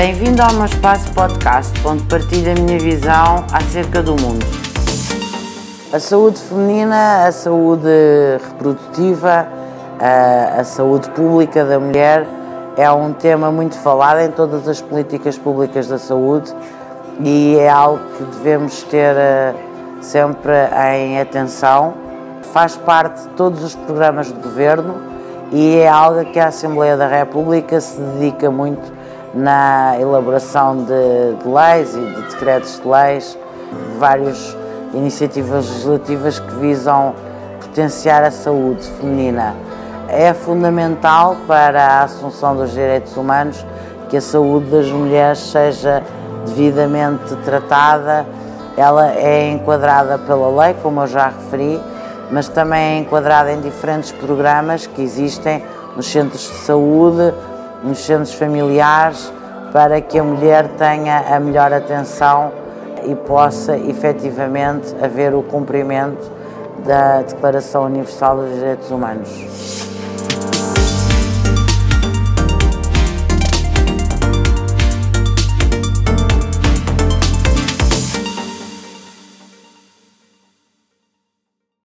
Bem-vindo ao meu espaço podcast, onde partilho a minha visão acerca do mundo. A saúde feminina, a saúde reprodutiva, a, a saúde pública da mulher é um tema muito falado em todas as políticas públicas da saúde e é algo que devemos ter uh, sempre em atenção. Faz parte de todos os programas de governo e é algo que a Assembleia da República se dedica muito na elaboração de, de leis e de decretos de leis, várias iniciativas legislativas que visam potenciar a saúde feminina. É fundamental para a assunção dos direitos humanos que a saúde das mulheres seja devidamente tratada. Ela é enquadrada pela lei, como eu já referi, mas também é enquadrada em diferentes programas que existem nos centros de saúde, nos centros familiares, para que a mulher tenha a melhor atenção e possa efetivamente haver o cumprimento da Declaração Universal dos Direitos Humanos.